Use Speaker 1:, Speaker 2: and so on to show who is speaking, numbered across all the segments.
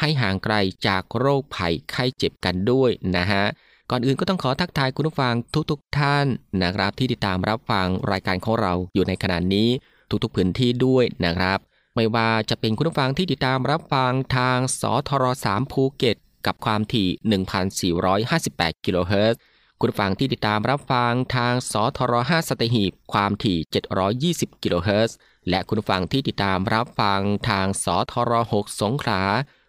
Speaker 1: ให้ห่างไกลจากโรคภัยไข้เจ็บกันด้วยนะฮะก่อนอื่นก็ต้องขอทักทายคุณผู้ฟังทุกๆทท่านนะครับ ที่ติดตามรับฟังรายการของเราอยู่ในขณะนี้ทุกๆพื้นที่ด้วยนะครับ ไม่ว่าจะเป็นคุณผู้ฟังที่ติดตามรับฟังทางสทร3ภูเก็ตกับความถี่ 1,458 กิโลเฮิรตซ์คุณฟังที่ติดตามรับฟังทางสทร5สตหีบความถี่ 720 กิโลเฮิรตซ์และคุณฟังที่ติดตามรับฟังทางสทร6สงขลา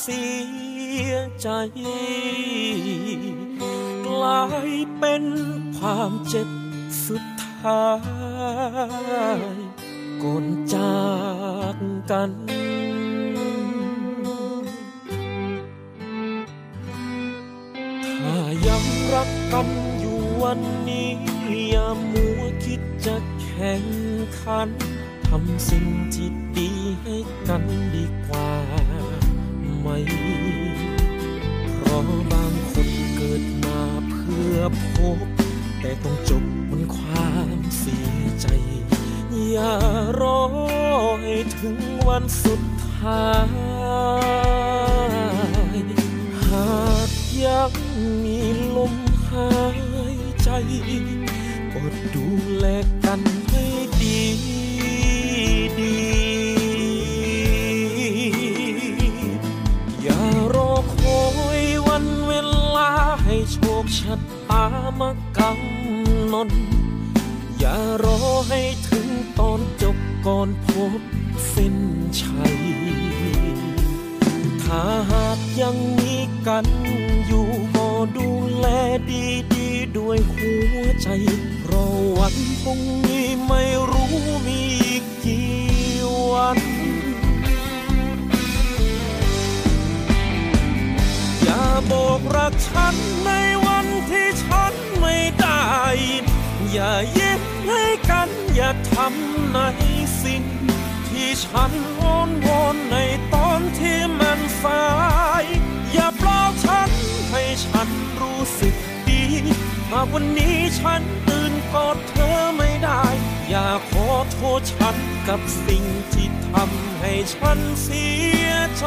Speaker 2: เสียใจกลายเป็นความเจ็บสุดท้ายก่อนจากกันถ้ายังรักกันอยู่วันนี้อย่ามัวคิดจะแข่งขันทำสิ่งที่ดีให้กันดีกว่า ไหมเพราะบางคนเกิดมาเพื่อพบ แต่ต้องจบบนความเสียใจ อย่ารอให้ถึงวันสุดท้าย หากยังมีลมหายใจ ก็ดูแลกัน มากำหนดอย่ารอให้ถึงตอนจบก่อนพบเส้นชัย ถ้าหากยังมีกันอยู่ก็ดูแลดีดีด้วยหัวใจเพราะวันพรุ่งนี้ไม่รู้มีอีกกี่วันอย่าบอกรักฉันใน อย่ายิ้มให้กันอย่าทำในสิ่ง ที่ฉันอ้อนวอนในตอนที่มันสาย อย่าปลอบฉันให้ฉันรู้สึกดีหากวันนี้ฉันตื่นกอดเธอไม่ได้ อย่าขอโทษฉันกับสิ่งที่ทำให้ฉันเสียใจ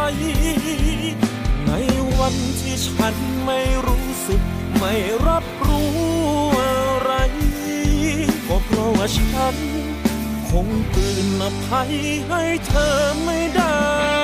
Speaker 2: ในวันที่ฉันไม่รู้สึกไม่รับรู้อะไร ก็เพราะว่าฉัน คงปืนอภัยให้เธอไม่ได้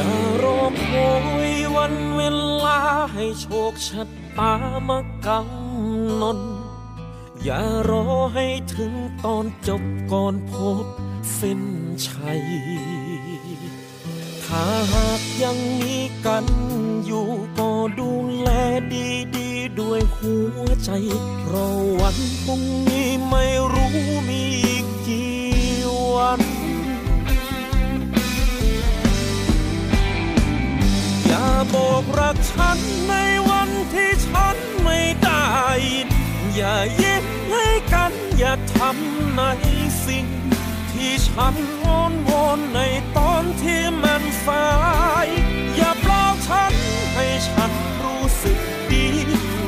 Speaker 2: อย่ารอคอยวันเวลาให้โชคชะตามากำหนด อย่ารอให้ถึงตอนจบก่อนพบเส้นชัย ถ้าหากยังมีกันอยู่ก็ดูแลดีดีด้วยหัวใจเพราะวันพรุ่งนี้ไม่รู้มีอีกกี่วัน อย่าบอกรักฉันในวันที่ฉันไม่ได้ อย่ายิ้มให้กันอย่าทำในสิ่ง ที่ฉันอ้อนวอนในตอนที่มันสาย อย่าปลอบฉันให้ฉันรู้สึกดี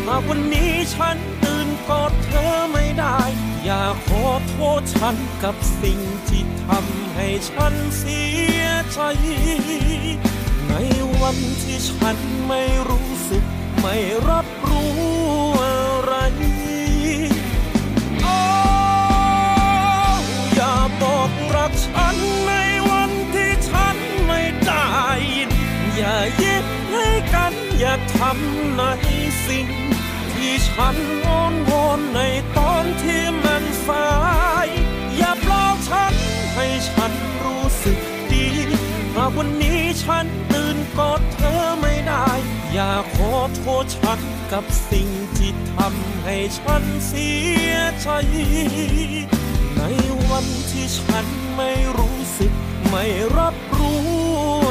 Speaker 2: หากวันนี้ฉันตื่นกอดเธอไม่ได้ อย่าขอโทษฉันกับสิ่งที่ทำให้ฉันเสียใจ ในวันที่ฉันไม่รู้สึก ไม่รับรู้อะไรโอ้อย่าบอกรักฉันในวันที่ฉันไม่ได้ยินอย่ายิ้มให้กันอย่าทำในสิ่ง ที่ฉันอ้อนวอนในตอนที่มันสาย อย่าปลอบฉันให้ฉันรู้สึกดีหากวัน ฉันตื่นกอดเธอไม่ได้ อย่าขอโทษฉันกับสิ่งที่ทำให้ฉันเสียใจ ในวันที่ฉันไม่รู้สึก ไม่รับรู้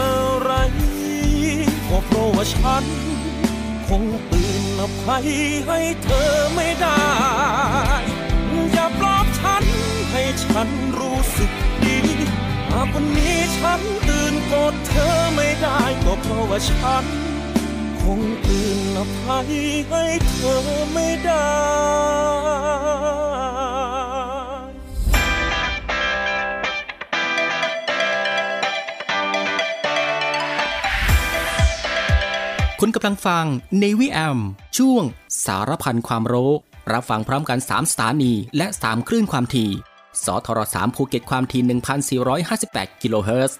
Speaker 2: อะไรก็เพราะว่าฉัน คงตื่นอภัยให้เธอไม่ได้ อย่าปลอบฉันให้ฉันรู้สึกดีหากวันนี้ฉัน โกอดเธอไม่ได้ก็เพราะว่าฉัน คงตื่นอภัยให้เธอไม่ได้
Speaker 1: คุณกำลังฟัง Navy AM ช่วงสารพันความรู้ รับฟังพร้อมกัน 3 สถานี และ 3 คลื่นความถี่ สทร3ภูเก็ตความถี่ 1,458 กิโลเฮิรตซ์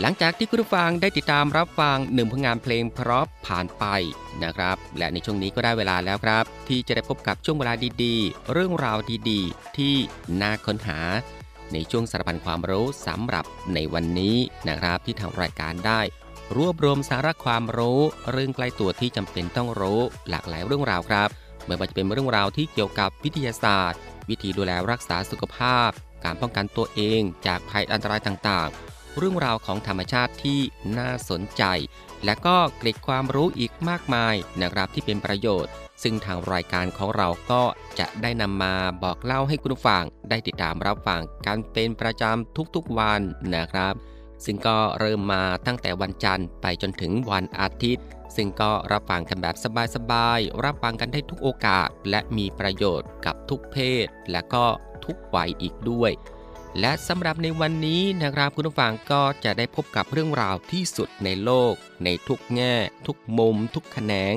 Speaker 1: หลังจากที่คุณผู้ฟังได้ติดตามรับฟังหนึ่งผลงานเพลงเพราะผ่านไปนะครับ และในช่วงนี้ก็ได้เวลาแล้วครับ ที่จะได้พบกับช่วงเวลาดีๆ เรื่องราวดีๆ ที่น่าค้นหา ในช่วงสารพันความรู้สำหรับในวันนี้นะครับ ที่ทางรายการได้ รวบรวมสาระความรู้ เรื่องใกล้ตัวที่จำเป็นต้องรู้ หลากหลายเรื่องราวครับไม่ว่าจะเป็นเรื่องราวที่เกี่ยวกับวิทยาศาสตร์ วิธีดูแลรักษาสุขภาพ การป้องกันตัวเองจากภัยอันตรายต่างๆ เรื่องราวของธรรมชาติที่น่าสนใจ และก็เกร็ดความรู้อีกมากมายนะครับที่เป็นประโยชน์ ซึ่งทางรายการของเราก็จะได้นำมาบอกเล่าให้คุณผู้ฟังได้ติดตามรับฟังกันเป็นประจำทุกๆวันนะครับ ซึ่งก็เริ่มมาตั้งแต่วันจันทร์ไปจนถึงวันอาทิตย์ ซึ่งก็รับฟังกันแบบสบายๆรับฟังกันได้ทุกโอกาส และมีประโยชน์กับทุกเพศ และก็ทุกวัยอีกด้วย และสำหรับในวันนี้นะครับคุณผู้ฟังก็จะได้พบกับเรื่องราวที่สุดในโลก ในทุกแง่ ทุกมุม ทุกแขนง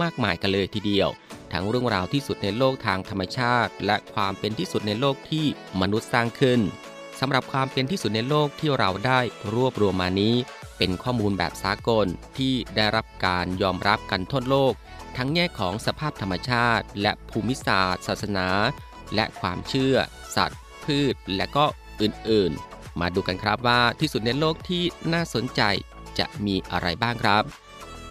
Speaker 1: มากมายกันเลยทีเดียว ทั้งเรื่องราวที่สุดในโลกทางธรรมชาติ และความเป็นที่สุดในโลกที่มนุษย์สร้างขึ้นสำหรับความเป็นที่สุดในโลกที่เราได้รวบรวมมานี้ เป็นข้อมูลแบบสากลที่ได้รับการยอมรับกันทั่วโลก ทั้งแง่ของสภาพธรรมชาติ และภูมิศาสตร์ ศาสนา และความเชื่อสัตว์ พืช และก็อื่นๆ มาดูกันครับว่าที่สุดในโลกที่น่าสนใจจะมีอะไรบ้างครับ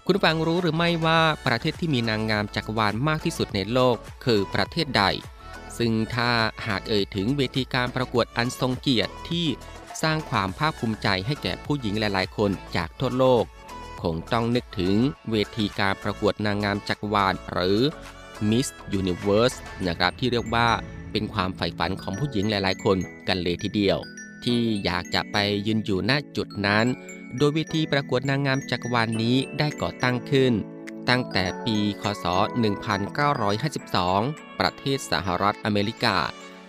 Speaker 1: คุณฟังรู้หรือไม่ว่าประเทศที่มีนางงามจักรวาลมากที่สุดในโลกคือประเทศใด ซึ่งถ้าหากเอ่ยถึงเวทีการประกวดอันทรงเกียรติที่สร้างความภาคภูมิใจให้แก่ผู้หญิงหลายๆ คนจากทั่วโลก คงต้องนึกถึงเวทีการประกวดนางงามจักรวาลหรือ Miss Universe นะครับที่เรียกว่า เป็นความใฝ่ฝันของผู้หญิงหลายๆ คนกันเลยทีเดียว ที่อยากจะไปยืนอยู่หน้าจุดนั้น โดยเวทีประกวดนางงามจักรวาลนนี้ได้ก่อตั้งขึ้น ตั้งแต่ปีคศ 1952 ประเทศสหรัฐอเมริกา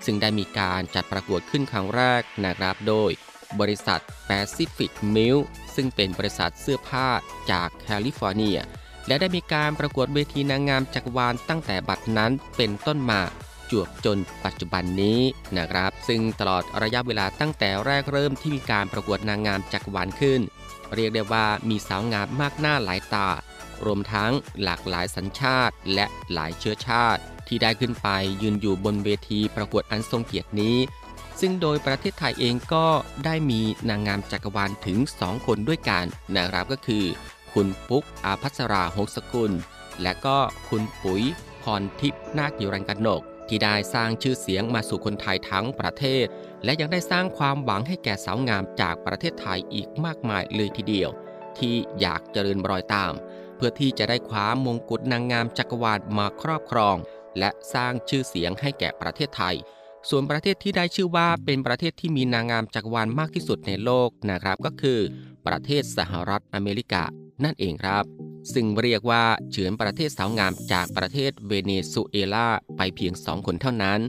Speaker 1: ซึ่งได้มีการจัดประกวดขึ้นครั้งแรกนะครับโดย บริษัท Pacific Milk ซึ่งเป็นบริษัทเสื้อผ้าจากแคลิฟอร์เนียและได้มีการประกวดเวทีนางงามจักรวาลตั้งแต่บัดนั้นเป็นต้นมา จวบจนปัจจุบันนี้นะครับ ซึ่งตลอดระยะเวลาตั้งแต่แรกเริ่มที่มีการประกวดนางงามจักรวาลขึ้น เรียกได้ว่ามีสาวงามมากหน้าหลายตา รวมทั้งหลากหลายสัญชาติและหลายเชื้อชาติ ที่ได้ขึ้นไปยืนอยู่บนเวทีประกวดอันทรงเกียรตินี้ ซึ่งโดยประเทศไทยเองก็ได้มีนางงามจักรวาลถึง 2 คนด้วยกันนะครับก็คือ คุณปุ๊กอาภัสราหงสกุล และก็คุณปุ๋ยพรทิพย์นาคยิรันกนก ที่ได้สร้างชื่อเสียงมาสู่คนไทยทั้งประเทศ และยังได้สร้างความหวังให้แก่สาวงามจากประเทศไทยอีกมากมายเลยทีเดียว ที่อยากเจริญรอยตาม เพื่อที่จะได้คว้ามงกุฎนางงามจักรวาลมาครอบครอง และสร้างชื่อเสียงให้แก่ประเทศไทย ส่วนประเทศที่ได้ชื่อว่าเป็นประเทศที่มีนางงามจักรวาลมากที่สุดในโลกนะครับก็คือ ประเทศสหรัฐอเมริกา นั่นเองครับ ซึ่งเรียกว่าเฉือนประเทศสาวงามจากประเทศเวเนซุเอลาไปเพียงสองคนเท่านั้น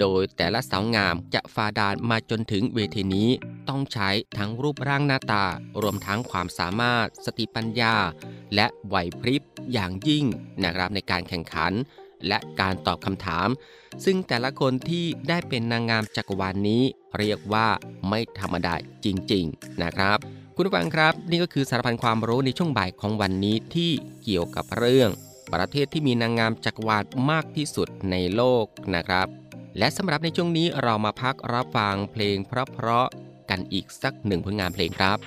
Speaker 1: โดยแต่ละสาวงามจะฝ่าดานมาจนถึงเวทีนี้ต้องใช้ทั้งรูปร่างหน้าตา รวมทั้งความสามารถ สติปัญญา และไหวพริบอย่างยิ่งนะครับในการแข่งขัน และการตอบคำถาม ซึ่งแต่ละคนที่ได้เป็นนางงามจักรวาลนนี้ เรียกว่าไม่ธรรมดาจริง ๆ นะครับ คุณผู้ฟังครับ นี่ก็คือสารพันความรู้ในช่วงบ่ายของวันนี้ที่เกี่ยวกับเรื่อง ประเทศที่มีนางงามจักรวาลมากที่สุดในโลกนะครับ และสำหรับในช่วงนี้เรามาพักรับฟังเพลงเพราะๆกันอีกสักหนึ่งผลงานเพลงครับ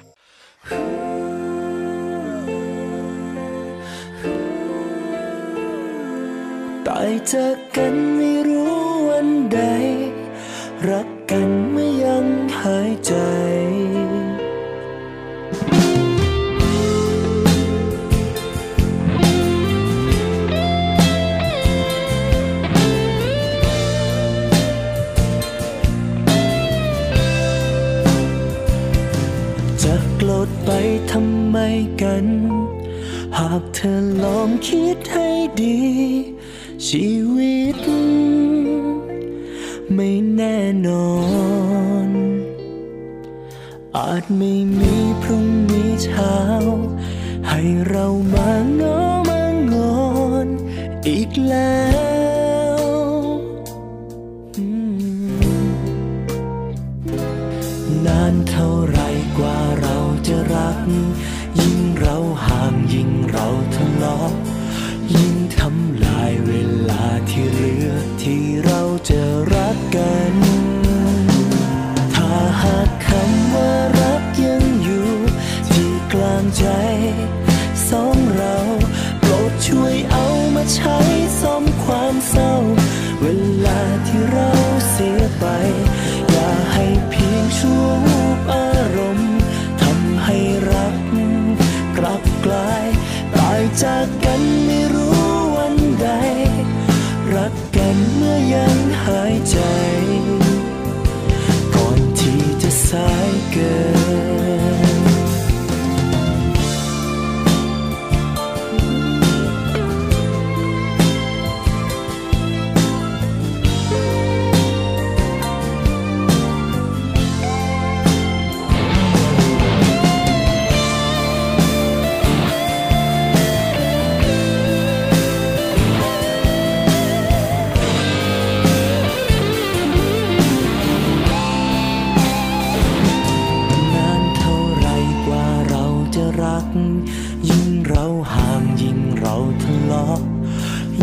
Speaker 3: ตายจากกันไม่รู้วันใด รักกันเมื่อยังหายใจ จะโกรธไปทำไมกัน หากเธอลองคิดให้ดี ชีวิต ไม่แน่นอน อาจไม่มีพรุ่งนี้เช้า ให้เรามาง้อมางอนอีกแล้ว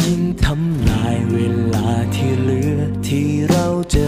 Speaker 3: ยิ่งทำลายเวลาที่เหลือที่เราเจอ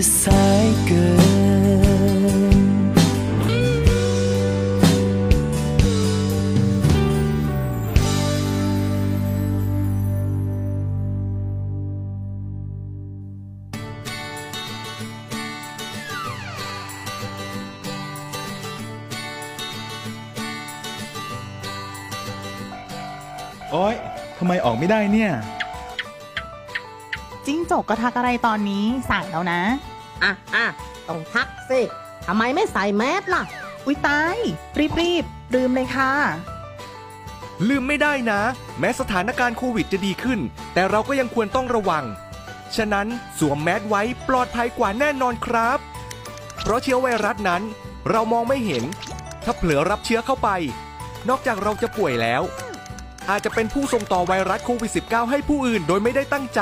Speaker 3: จะสายเกิน โอ๊ย ทำไมออกไม่ได้เนี่ย
Speaker 4: จิ้งจกก็ทักอะไรตอนนี้สายแล้วนะ
Speaker 5: อะอะต้องทักสิทำไมไม่ใส่แมสล่ะ
Speaker 4: อุ้ยตาย รีบรีบลืมเลยค่ะ
Speaker 6: ลืมไม่ได้นะ แม้สถานการณ์โควิดจะดีขึ้น แต่เราก็ยังควรต้องระวัง ฉะนั้นสวมแมสไว้ปลอดภัยกว่าแน่นอนครับ เพราะเชื้อไวรัสนั้น เรามองไม่เห็น ถ้าเผลอรับเชื้อเข้าไป นอกจากเราจะป่วยแล้ว อาจจะเป็นผู้ส่งต่อไวรัสโควิด -19 ให้ผู้อื่นโดยไม่ได้ตั้งใจ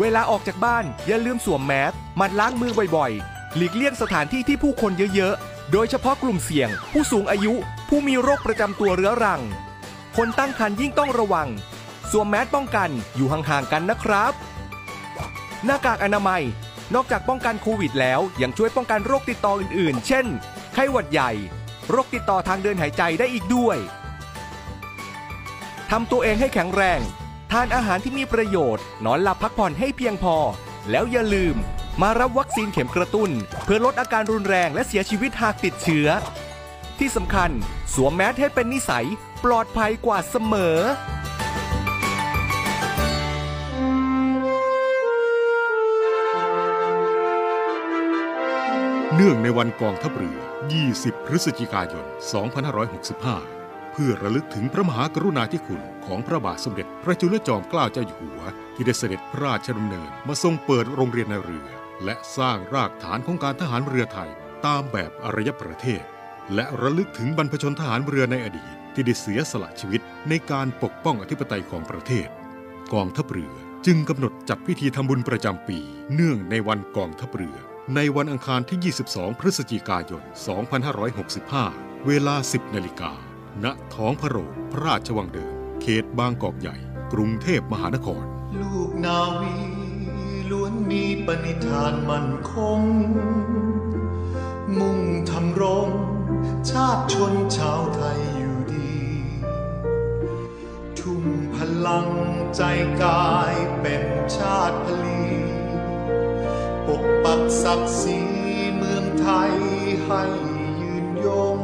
Speaker 6: เวลาออกจากบ้านอย่าลืมสวมแมสมันล้างมือบ่อยๆ หลีกเลี่ยงสถานที่ที่ผู้คนเยอะๆ โดยเฉพาะกลุ่มเสี่ยง ผู้สูงอายุ ผู้มีโรคประจำตัวเรื้อรัง คนตั้งครรภ์ยิ่งต้องระวัง สวมแมสป้องกันอยู่ห่างๆกันนะครับ หน้ากากอนามัย นอกจากป้องกันโควิดแล้วยังช่วยป้องกันโรคติดต่ออื่นๆ เช่น ไข้หวัดใหญ่ โรคติดต่อทางเดินหายใจได้อีกด้วยทำตัวเองให้แข็งแรง ทานอาหารที่มีประโยชน์ นอนหลับพักผ่อนให้เพียงพอ แล้วอย่าลืม มารับวัคซีนเข็มกระตุ้น เพื่อลดอาการรุนแรงและเสียชีวิตหากติดเชื้อ ที่สำคัญ สวมแมสให้เป็นนิสัย ปลอดภัยกว่าเสมอ
Speaker 7: เนื่องในวันกองทัพเรือ 20 พฤศจิกายน 2565 เพื่อระลึกถึงพระมหากรุณาธิคุณของพระบาทสมเด็จ พระจุลจอมเกล้าเจ้าอยู่หัว ที่ได้เสด็จพระราชดำเนิน มาทรงเปิดโรงเรียนในเรือ และสร้างรากฐานของการทหารเรือไทย ตามแบบอารยประเทศ และระลึกถึงบรรพชนทหารเรือในอดีต ที่ได้เสียสละชีวิตในการปกป้องอธิปไตยของประเทศ กองทัพเรือจึงกำหนดจัดพิธีทำบุญประจำปี เนื่องในวันกองทัพเรือ ในวันอังคารที่ 22 พฤศจิกายน 2565 เวลา 10 นาฬิกา ณท้องพระโรงพระราชวังเดิม เขตบางกอกใหญ่ กรุงเทพมหานคร
Speaker 8: ลูกนาวีล้วนมีปณิธานมั่นคง มุ่งทำรงชาติชนชาวไทยอยู่ดี ทุ่มพลังใจกายเป็นชาติพลี ปกปักศักดิ์ศรีเมืองไทยให้ยืนยง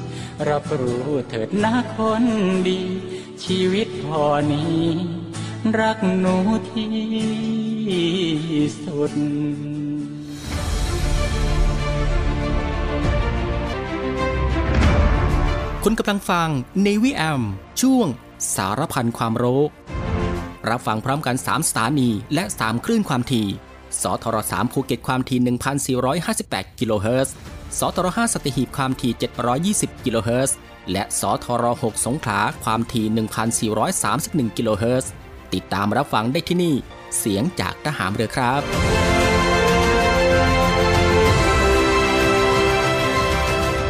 Speaker 9: รับรู้เถิดนะคนดี ชีวิตพอนี้ รักหนูที่สุด
Speaker 1: คุณกำลังฟัง Navy AM ช่วงสารพันความรู้ รับฟังพร้อมกัน 3 สถานี และ 3 คลื่นความถี่ สทร3ภูเก็ตความถี่ 1,458 กิโลเฮิรตซ์ สทร5สัตหีบความถี่ 720 กิโลเฮิรตซ์ และสทร6สงขลาความถี่ 1,431 กิโลเฮิรตซ์ ติดตามรับฟังได้ที่นี่ เสียงจากทหารเรือครับ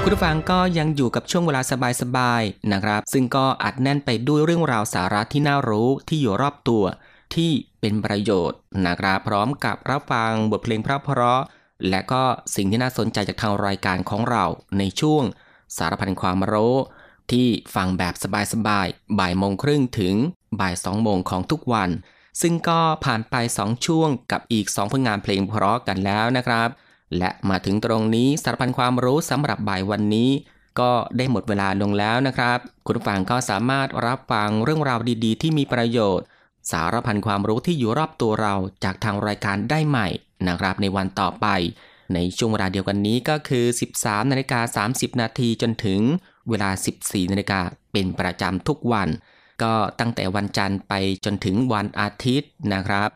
Speaker 1: คุณผู้ฟังก็ยังอยู่กับช่วงเวลาสบายๆนะครับ ซึ่งก็อัดแน่นไปด้วยเรื่องราวสาระที่น่ารู้ที่อยู่รอบตัวที่เป็นประโยชน์นะครับ พร้อมกับรับฟังบทเพลงเพราะ และก็สิ่งที่น่าสนใจจากทางรายการของเราในช่วงสารพันความรู้ที่ฟังแบบสบายๆ บ่ายโมงครึ่งถึงบ่ายสองโมงของทุกวัน ซึ่งก็ผ่านไป 2 ช่วงกับอีก 2 ผลงานเพลงเพราะกันแล้วนะครับ และมาถึงตรงนี้สารพันความรู้สำหรับบ่ายวันนี้ ก็ได้หมดเวลาลงแล้วนะครับ คุณผังก็สามารถรับฟังเรื่องราวดีๆ ที่มีประโยชน์ สารพันความรู้ที่อยู่รอบตัวเราจากทางรายการได้ใหม่ นะครับในวันต่อไป ในช่วงเวลาเดียวกันนี้ก็คือ 13นาฬิกา30 นาทีจนถึงเวลา 14นาฬิกาเป็นประจำทุกวัน ก็ตั้งแต่วันจันทร์ไปจนถึงวันอาทิตย์นะครับ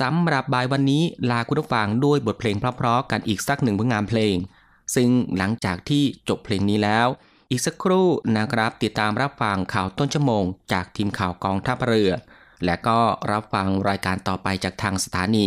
Speaker 1: สำหรับบ่ายวันนี้ลาคุณผู้ฟังด้วยบทเพลงเพราะๆกันอีกสักหนึ่งผลงานเพลง ซึ่งหลังจากที่จบเพลงนี้แล้ว อีกสักครู่นะครับติดตามรับฟังข่าวต้นชั่วโมง จากทีมข่าวกองทัพเรือ และก็รับฟังรายการต่อไปจากทางสถานี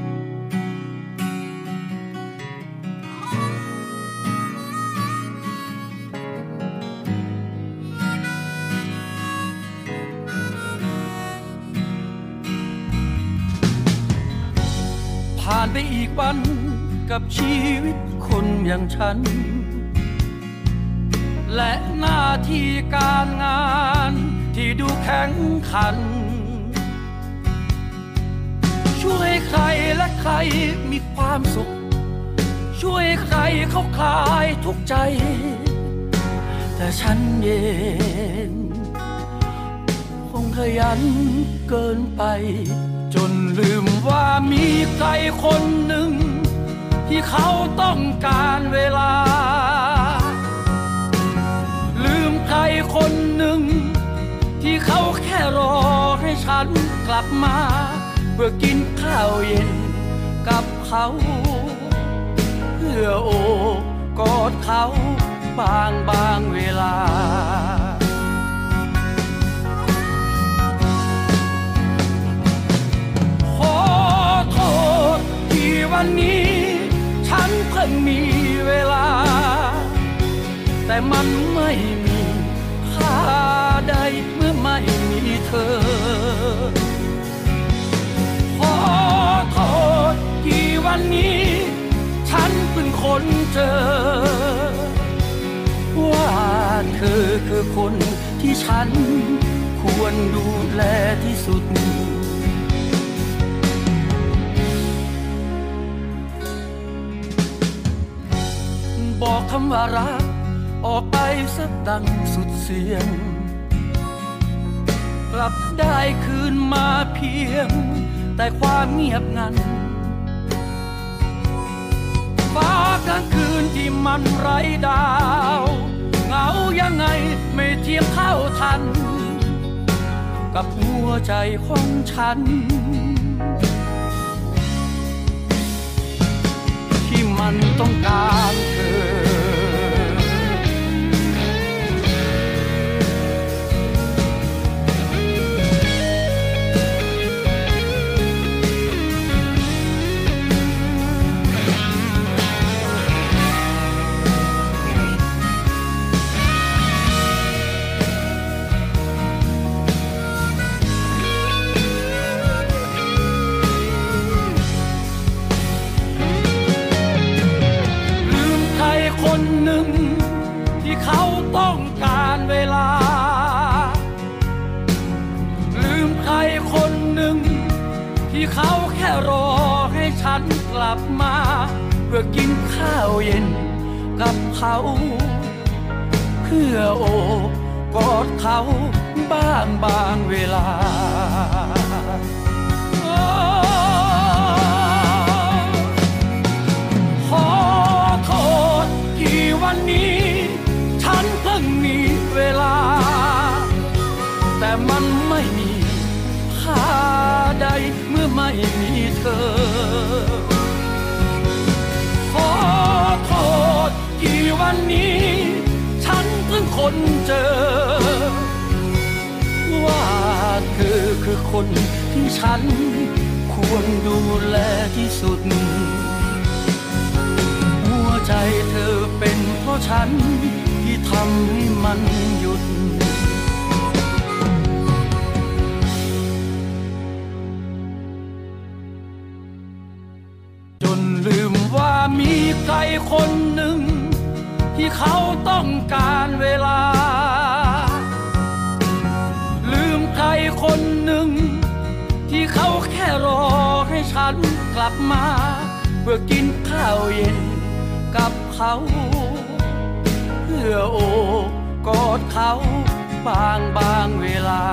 Speaker 10: กับชีวิตคนอย่างฉัน และหน้าที่การงานที่ดูแข็งขัน ช่วยใครและใครมีความสุข ช่วยใครเขาคลายทุกใจ แต่ฉันเองคงขยันเกินไป จนลืมว่ามีใครคนหนึ่ง ที่เขาต้องการเวลา ลืมใครคนหนึ่ง ที่เขาแค่รอให้ฉันกลับมา เพื่อกินข้าวเย็นกับเขา เพื่อโอบกอดเขาบางบางเวลาขอโทษที่วันนี้ เพิ่งมีเวลา แต่มันไม่มีค่าใดเมื่อไม่มีเธอ ขอโทษที่วันนี้ ฉันเพิ่งคนเจอ ว่าเธอคือคนที่ฉันควรดูแลที่สุดำว่ารัก ออกไปสักดังสุดเสียง กลับได้คืนมาเพียง แต่ความเงียบงันฟ้ากลางคืนที่มันไร้ดาวเหงายังไงไม่เทียมเท่าทัน กับหัวใจของฉันที่มันต้องการเธอ เย็นกับเขา เพื่อโอบกอดเขาบ้างบางเวลาขอโทษที่วันนี้ฉันเพิ่งมีเวลาแต่มันไม่มีค่าใดเมื่อไม่มีเธอ วันนี้ ฉันเพิ่งคนเจอ ว่าเธอคือคนที่ฉันควรดูแลที่สุด หัวใจเธอเป็นเพราะฉันที่ทำให้มันหยุดจนลืมว่ามีใครคนหนึ่ง ที่เขาต้องการเวลา ลืมใครคนหนึ่ง ที่เขาแค่รอให้ฉันกลับมา เพื่อกินข้าวเย็นกับเขา เพื่อโอบกอดเขาบางบางเวลา